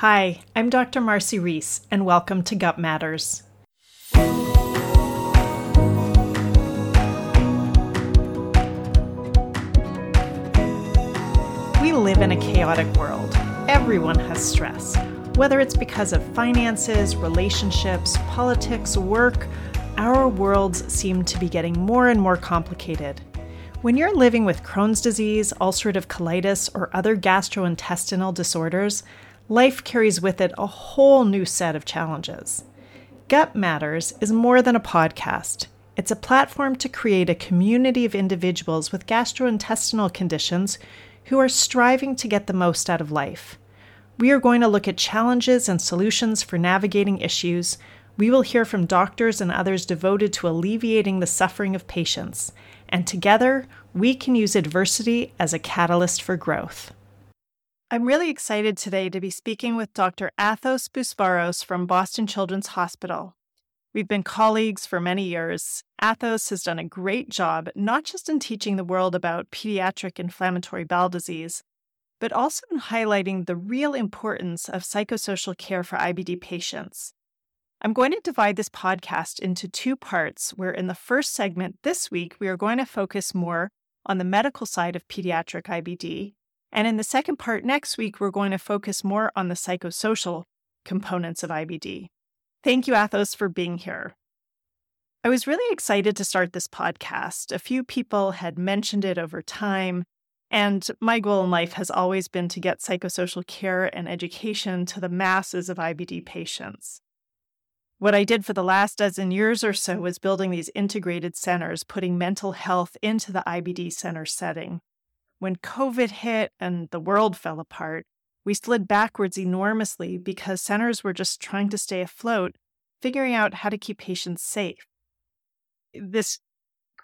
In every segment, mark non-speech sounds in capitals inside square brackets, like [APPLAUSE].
Hi, I'm Dr. Marci Reiss, and welcome to Gut Matters. We live in a chaotic world. Everyone has stress. Whether it's because of finances, relationships, politics, work, our worlds seem to be getting more and more complicated. When you're living with Crohn's disease, ulcerative colitis, or other gastrointestinal disorders, life carries with it a whole new set of challenges. Gut Matters is more than a podcast. It's a platform to create a community of individuals with gastrointestinal conditions who are striving to get the most out of life. We are going to look at challenges and solutions for navigating issues. We will hear from doctors and others devoted to alleviating the suffering of patients. And together, we can use adversity as a catalyst for growth. I'm really excited today to be speaking with Dr. Athos Bousvaros from Boston Children's Hospital. We've been colleagues for many years. Athos has done a great job, not just in teaching the world about pediatric inflammatory bowel disease, but also in highlighting the real importance of psychosocial care for IBD patients. I'm going to divide this podcast into two parts, where in the first segment this week, we are going to focus more on the medical side of pediatric IBD, and in the second part next week, we're going to focus more on the psychosocial components of IBD. Thank you, Athos, for being here. I was really excited to start this podcast. A few people had mentioned it over time, and my goal in life has always been to get psychosocial care and education to the masses of IBD patients. What I did for the last dozen years or so was building these integrated centers, putting mental health into the IBD center setting. When COVID hit and the world fell apart, we slid backwards enormously because centers were just trying to stay afloat, figuring out how to keep patients safe. This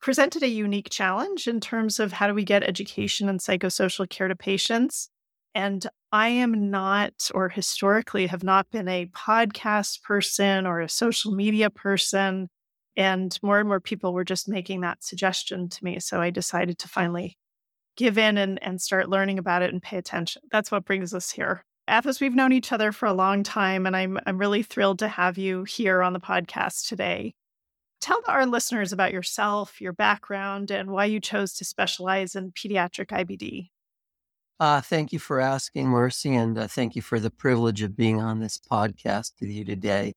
presented a unique challenge in terms of how do we get education and psychosocial care to patients. And I am not, or historically have not been a podcast person or a social media person. And more and more people were just making that suggestion to me. So I decided to finally give in and, and start learning about it and pay attention. That's what brings us here. Athos, we've known each other for a long time, and I'm I'm really thrilled to have you here on the podcast today. Tell our listeners about yourself, your background, and why you chose to specialize in pediatric IBD. Uh, thank you for asking, Marci, and uh, thank you for the privilege of being on this podcast with you today.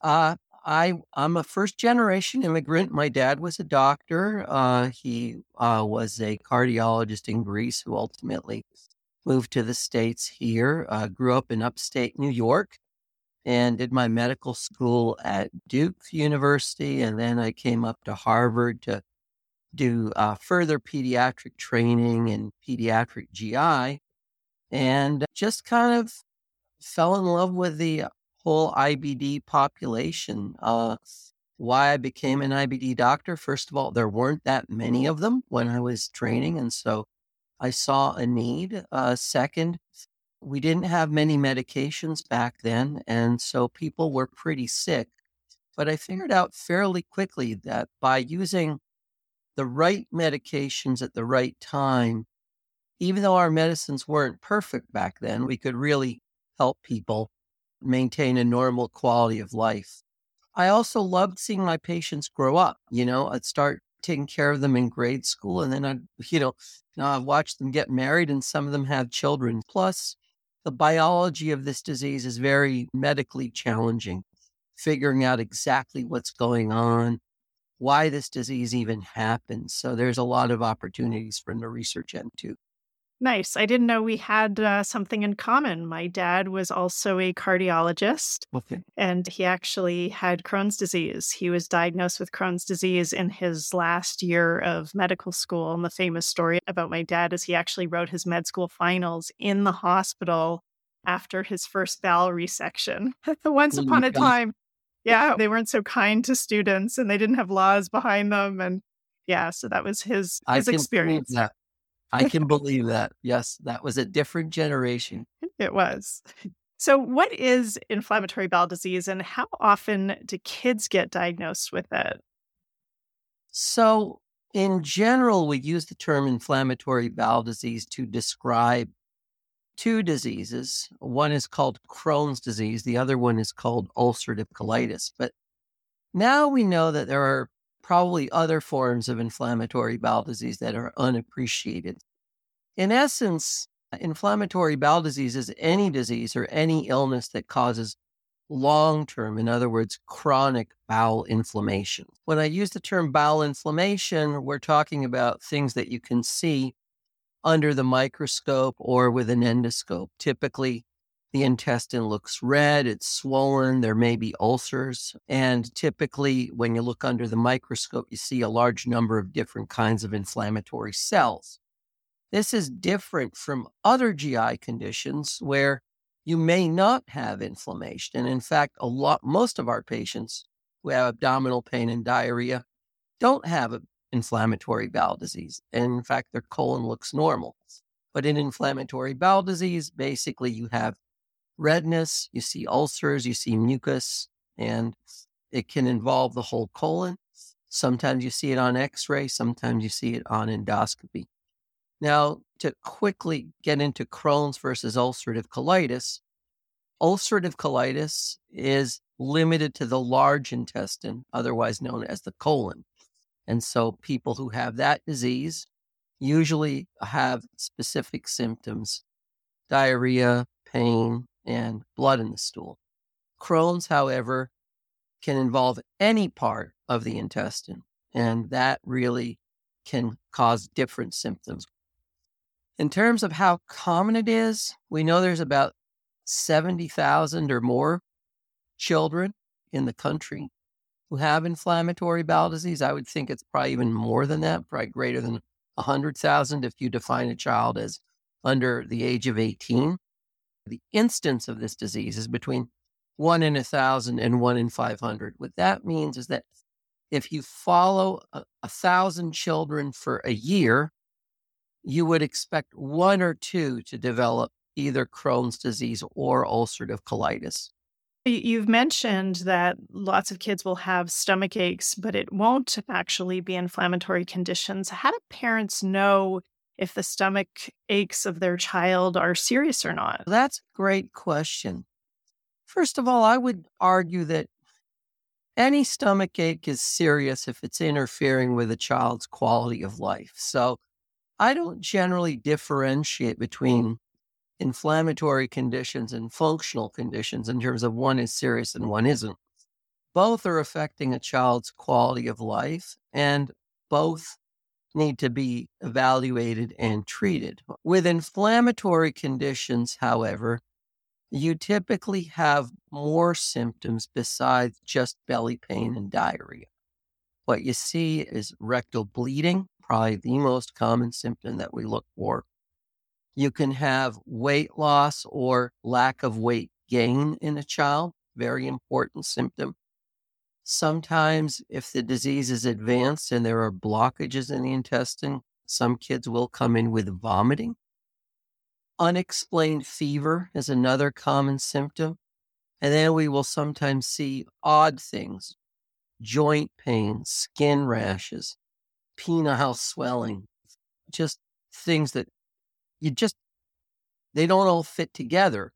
Uh, I I'm a first generation immigrant. My dad was a doctor. Uh, he uh, was a cardiologist in Greece who ultimately moved to the states here. Uh, grew up in upstate New York and did my medical school at Duke University, and then I came up to Harvard to do uh, further pediatric training in pediatric GI, and just kind of fell in love with the whole IBD population. Uh, why I became an IBD doctor, first of all, there weren't that many of them when I was training. And so I saw a need. Uh, second, we didn't have many medications back then. And so people were pretty sick. But I figured out fairly quickly that by using the right medications at the right time, even though our medicines weren't perfect back then, we could really help people maintain a normal quality of life. I also loved seeing my patients grow up. You know, I'd start taking care of them in grade school and then I'd, [LAUGHS] you know, I'd watch them get married and some of them have children. Plus, the biology of this disease is very medically challenging, figuring out exactly what's going on, why this disease even happens. So there's a lot of opportunities from the research end too. Nice. I didn't know we had uh, something in common. My dad was also a cardiologist, okay. and he actually had Crohn's disease. He was diagnosed with Crohn's disease in his last year of medical school. And the famous story about my dad is he actually wrote his med school finals in the hospital after his first bowel resection. [LAUGHS] Once oh upon a time, yeah, they weren't so kind to students and they didn't have laws behind them. And yeah, so that was his his experience. I can believe that. Yes, that was a different generation. It was. So, what is inflammatory bowel disease and how often do kids get diagnosed with it? So, in general, we use the term inflammatory bowel disease to describe two diseases. One is called Crohn's disease, the other one is called ulcerative colitis. But now we know that there are probably other forms of inflammatory bowel disease that are unappreciated. In essence, inflammatory bowel disease is any disease or any illness that causes long term, in other words, chronic bowel inflammation. When I use the term bowel inflammation, we're talking about things that you can see under the microscope or with an endoscope. Typically, the intestine looks red, it's swollen, there may be ulcers. And typically, when you look under the microscope, you see a large number of different kinds of inflammatory cells. This is different from other GI conditions where you may not have inflammation. And in fact, a lot, most of our patients who have abdominal pain and diarrhea don't have inflammatory bowel disease. And in fact, their colon looks normal. But in inflammatory bowel disease, basically you have redness, you see ulcers, you see mucus, and it can involve the whole colon. Sometimes you see it on x ray, sometimes you see it on endoscopy. Now, to quickly get into Crohn's versus ulcerative colitis, ulcerative colitis is limited to the large intestine, otherwise known as the colon. And so people who have that disease usually have specific symptoms diarrhea, pain, and blood in the stool. Crohn's, however, can involve any part of the intestine, and that really can cause different symptoms. In terms of how common it is, we know there's about 70,000 or more children in the country who have inflammatory bowel disease. I would think it's probably even more than that, probably greater than 100,000 if you define a child as under the age of 18 the instance of this disease is between one in a thousand and one in 500. What that means is that if you follow a, a thousand children for a year, you would expect one or two to develop either Crohn's disease or ulcerative colitis. You've mentioned that lots of kids will have stomach aches, but it won't actually be inflammatory conditions. How do parents know if the stomach aches of their child are serious or not? That's a great question. First of all, I would argue that any stomach ache is serious if it's interfering with a child's quality of life. So I don't generally differentiate between inflammatory conditions and functional conditions in terms of one is serious and one isn't. Both are affecting a child's quality of life, and both need to be evaluated and treated. With inflammatory conditions, however, you typically have more symptoms besides just belly pain and diarrhea. What you see is rectal bleeding, probably the most common symptom that we look for. You can have weight loss or lack of weight gain in a child, very important symptom. Sometimes, if the disease is advanced and there are blockages in the intestine, some kids will come in with vomiting. Unexplained fever is another common symptom. And then we will sometimes see odd things joint pain, skin rashes, penile swelling, just things that you just, they don't all fit together.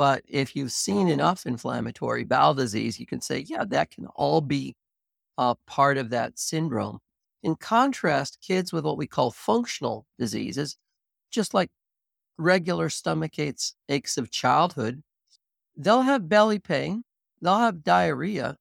But if you've seen uh-huh. enough inflammatory bowel disease, you can say, yeah, that can all be a part of that syndrome. In contrast, kids with what we call functional diseases, just like regular stomach aches, aches of childhood, they'll have belly pain, they'll have diarrhea,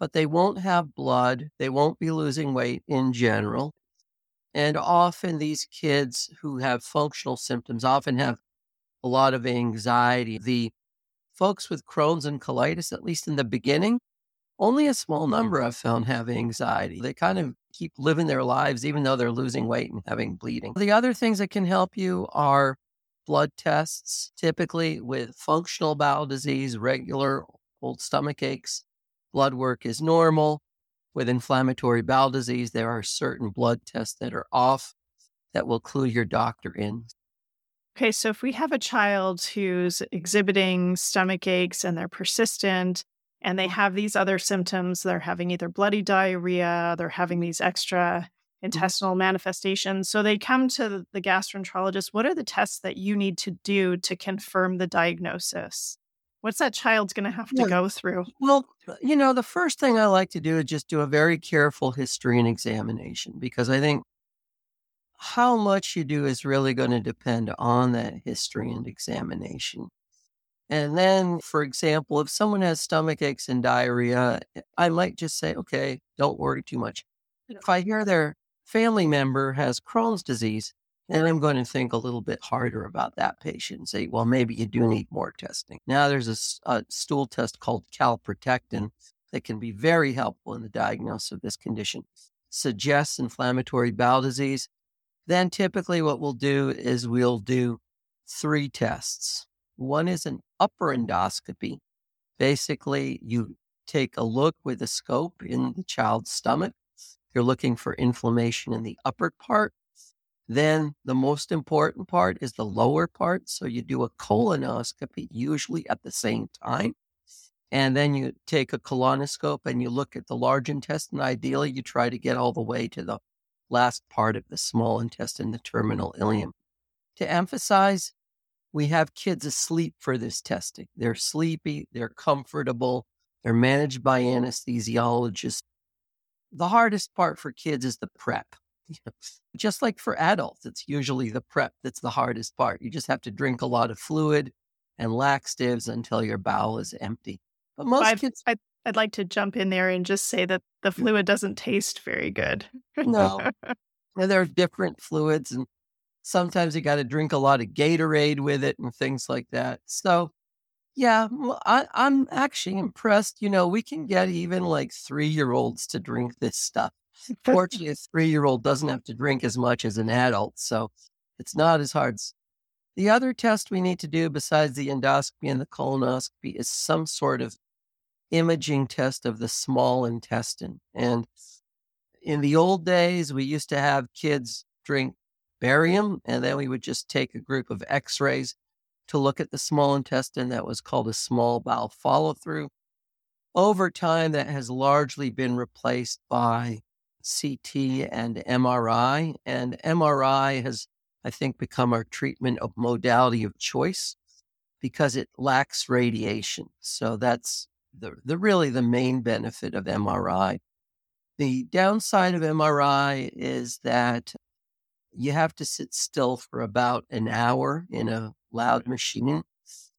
but they won't have blood. They won't be losing weight in general. And often these kids who have functional symptoms often have a lot of anxiety. The folks with Crohn's and colitis, at least in the beginning, only a small mm-hmm. number I've found have anxiety. They kind of keep living their lives even though they're losing weight and having bleeding. The other things that can help you are blood tests, typically with functional bowel disease, regular old stomach aches. Blood work is normal. With inflammatory bowel disease, there are certain blood tests that are off that will clue your doctor in. Okay, so if we have a child who's exhibiting stomach aches and they're persistent and they have these other symptoms, they're having either bloody diarrhea, they're having these extra intestinal mm-hmm. manifestations. So they come to the gastroenterologist. What are the tests that you need to do to confirm the diagnosis? What's that child's going to have to go through? Well, you know, the first thing I like to do is just do a very careful history and examination because I think how much you do is really going to depend on that history and examination. And then, for example, if someone has stomach aches and diarrhea, eh, I might just say, okay, don't worry too much. If I hear their family member has Crohn's disease, then I'm going to think a little bit harder about that patient and say, well, maybe you do need more testing. Now, there's a, a stool test called calprotectin that can be very helpful in the diagnosis of this condition. Suggests inflammatory bowel disease. Then, typically, what we'll do is we'll do three tests. One is an upper endoscopy. Basically, you take a look with a scope in the child's stomach. You're looking for inflammation in the upper part then the most important part is the lower part. So you do a colonoscopy, usually at the same time. And then you take a colonoscope and you look at the large intestine. Ideally, you try to get all the way to the last part of the small intestine, the terminal ileum. To emphasize, we have kids asleep for this testing. They're sleepy, they're comfortable, they're managed by anesthesiologists. The hardest part for kids is the prep. [LAUGHS] just like for adults, it's usually the prep that's the hardest part. You just have to drink a lot of fluid and laxatives until your bowel is empty. But most I've, kids. I'd, I'd like to jump in there and just say that the fluid doesn't taste very good. no. [LAUGHS] And there are different fluids, and sometimes you got to drink a lot of Gatorade with it and things like that. So, yeah, I, I'm actually impressed. You know, we can get even like three year olds to drink this stuff. Fortunately, a three year old doesn't have to drink as much as an adult. So it's not as hard. The other test we need to do besides the endoscopy and the colonoscopy is some sort of imaging test of the small intestine. And in the old days, we used to have kids drink barium, and then we would just take a group of x rays to look at the small intestine. That was called a small bowel follow through. Over time, that has largely been replaced by CT and MRI. And MRI has, I think, become our treatment of modality of choice because it lacks radiation. So that's the, the really the main benefit of MRI. The downside of MRI is that you have to sit still for about an hour in a loud machine.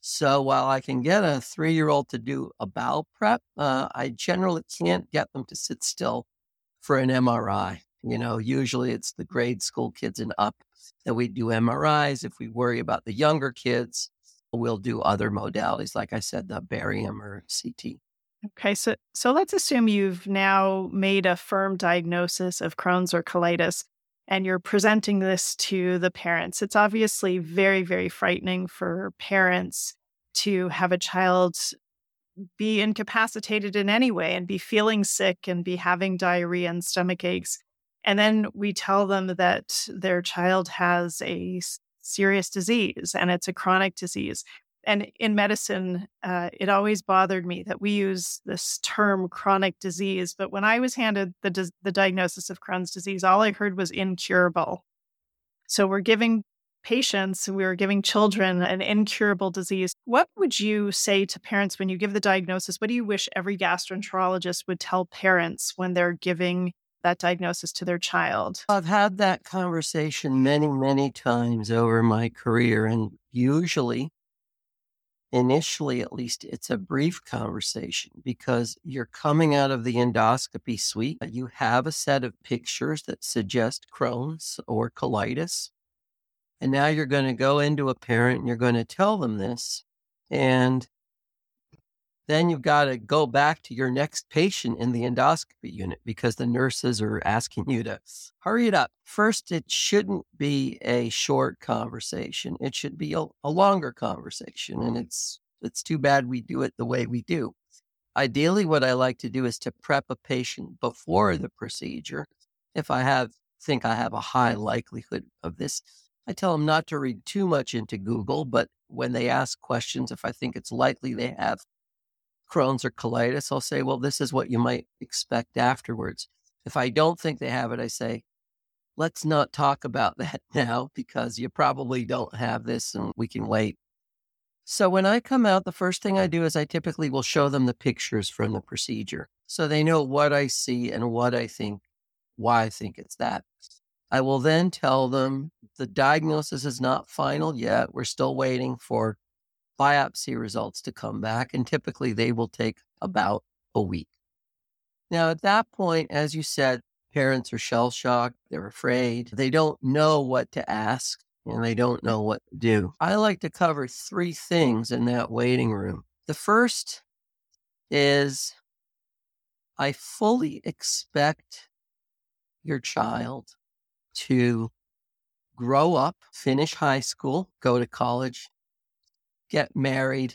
So while I can get a three year old to do a bowel prep, uh, I generally can't get them to sit still for an MRI. You know, usually it's the grade school kids and up that we do MRIs. If we worry about the younger kids, we'll do other modalities, like I said, the barium or CT. Okay, so so let's assume you've now made a firm diagnosis of Crohn's or colitis and you're presenting this to the parents. It's obviously very very frightening for parents to have a child be incapacitated in any way and be feeling sick and be having diarrhea and stomach aches. And then we tell them that their child has a serious disease and it's a chronic disease. And in medicine, uh, it always bothered me that we use this term chronic disease. But when I was handed the, the diagnosis of Crohn's disease, all I heard was incurable. So we're giving patients, we are giving children an incurable disease. What would you say to parents when you give the diagnosis? What do you wish every gastroenterologist would tell parents when they're giving that diagnosis to their child? I've had that conversation many, many times over my career, and usually, initially at least, it's a brief conversation because you're coming out of the endoscopy suite. You have a set of pictures that suggest Crohn's or colitis and now you're going to go into a parent and you're going to tell them this. And then you've got to go back to your next patient in the endoscopy unit because the nurses are asking you to hurry it up. First, it shouldn't be a short conversation. It should be a, a longer conversation. And it's it's too bad we do it the way we do. Ideally, what I like to do is to prep a patient before the procedure. If I have think I have a high likelihood of this, I tell them not to read too much into Google, but when they ask questions, if I think it's likely they have Crohn's or colitis, I'll say, well, this is what you might expect afterwards. If I don't think they have it, I say, let's not talk about [LAUGHS] that now because you probably don't have this and we can wait. So when I come out, the first thing I do is I typically will show them the pictures from the procedure so they know what I see and what I think, why I think it's that. I will then tell them the diagnosis is not final yet. We're still waiting for biopsy results to come back, and typically they will take about a week. Now, at that point, as you said, parents are shell shocked, they're afraid, they don't know what to ask, and they don't know what to do. I like to cover three things in that waiting room. The first is I fully expect your child to grow up, finish high school, go to college, get married,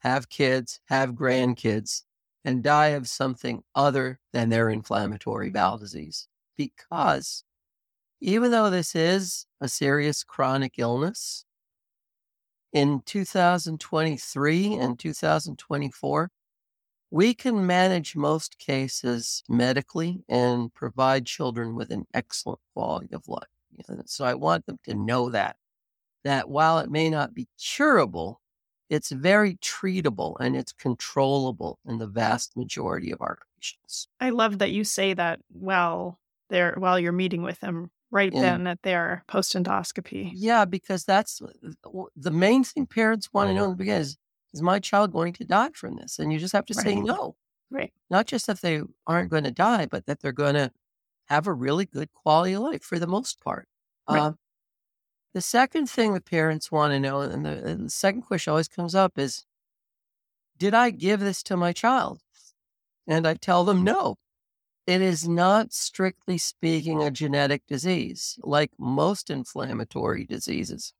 have kids, have grandkids, and die of something other than their inflammatory bowel disease. Because even though this is a serious chronic illness, in 2023 and 2024, we can manage most cases medically and provide children with an excellent quality of life. So I want them to know that, that while it may not be curable, it's very treatable and it's controllable in the vast majority of our patients. I love that you say that while they're while you're meeting with them right and, then at their post endoscopy. Yeah, because that's the main thing parents want to know in the beginning is is my child going to die from this? And you just have to right. say no. Right. Not just that they aren't going to die, but that they're going to have a really good quality of life for the most part. Right. Uh, the second thing the parents want to know, and the, and the second question always comes up is, did I give this to my child? And I tell them no. It is not strictly speaking a genetic disease like most inflammatory diseases.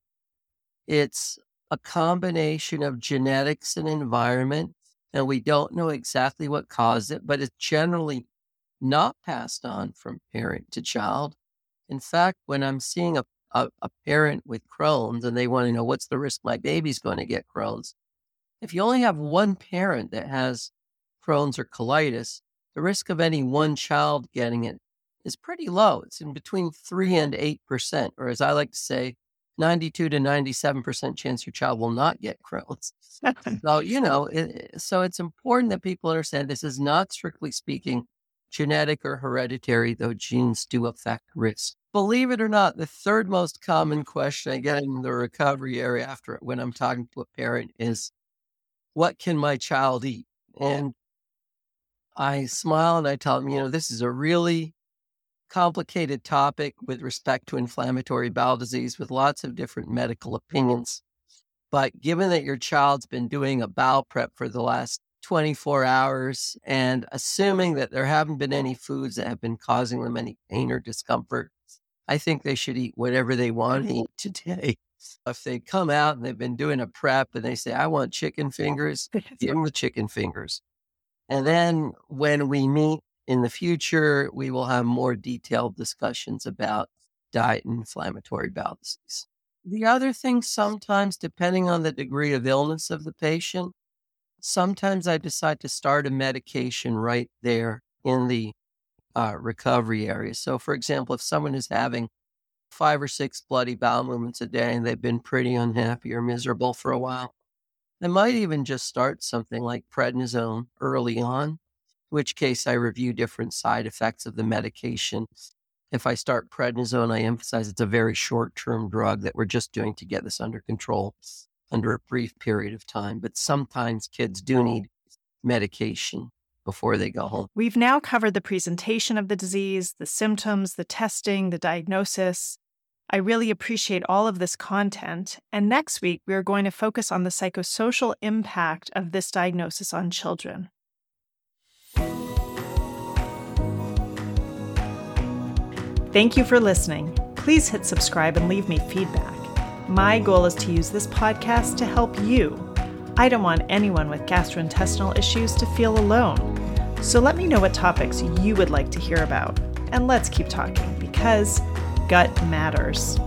It's a combination of genetics and environment, and we don't know exactly what caused it, but it's generally not passed on from parent to child. In fact, when I'm seeing a a, a parent with Crohn's and they want to know what's the risk my baby's going to get Crohn's. If you only have one parent that has Crohn's or colitis, the risk of any one child getting it is pretty low. It's in between 3 and 8%, or as I like to say, 92 to 97% chance your child will not get Crohn's. [LAUGHS] so, you know, it, so it's important that people understand this is not strictly speaking genetic or hereditary, though genes do affect risk believe it or not, the third most common question I get in the recovery area after when I'm talking to a parent is, What can my child eat? And I smile and I tell them, you know, this is a really complicated topic with respect to inflammatory bowel disease with lots of different medical opinions. But given that your child's been doing a bowel prep for the last 24 hours and assuming that there haven't been any foods that have been causing them any pain or discomfort, I think they should eat whatever they want to eat [LAUGHS] today. If they come out and they've been doing a prep and they say, I want chicken fingers, give them the chicken fingers. And then when we meet in the future, we will have more detailed discussions about diet and inflammatory bowel disease. The other thing, sometimes, depending on the degree of illness of the patient, sometimes I decide to start a medication right there in the uh, recovery areas. So, for example, if someone is having five or six bloody bowel movements a day and they've been pretty unhappy or miserable for a while, they might even just start something like prednisone early on, in which case I review different side effects of the medication. If I start prednisone, I emphasize it's a very short term drug that we're just doing to get this under control under a brief period of time. But sometimes kids do need medication before they go home. We've now covered the presentation of the disease, the symptoms, the testing, the diagnosis. I really appreciate all of this content. And next week, we are going to focus on the psychosocial impact of this diagnosis on children. Thank you for listening. Please hit subscribe and leave me feedback. My goal is to use this podcast to help you I don't want anyone with gastrointestinal issues to feel alone. So let me know what topics you would like to hear about. And let's keep talking because gut matters.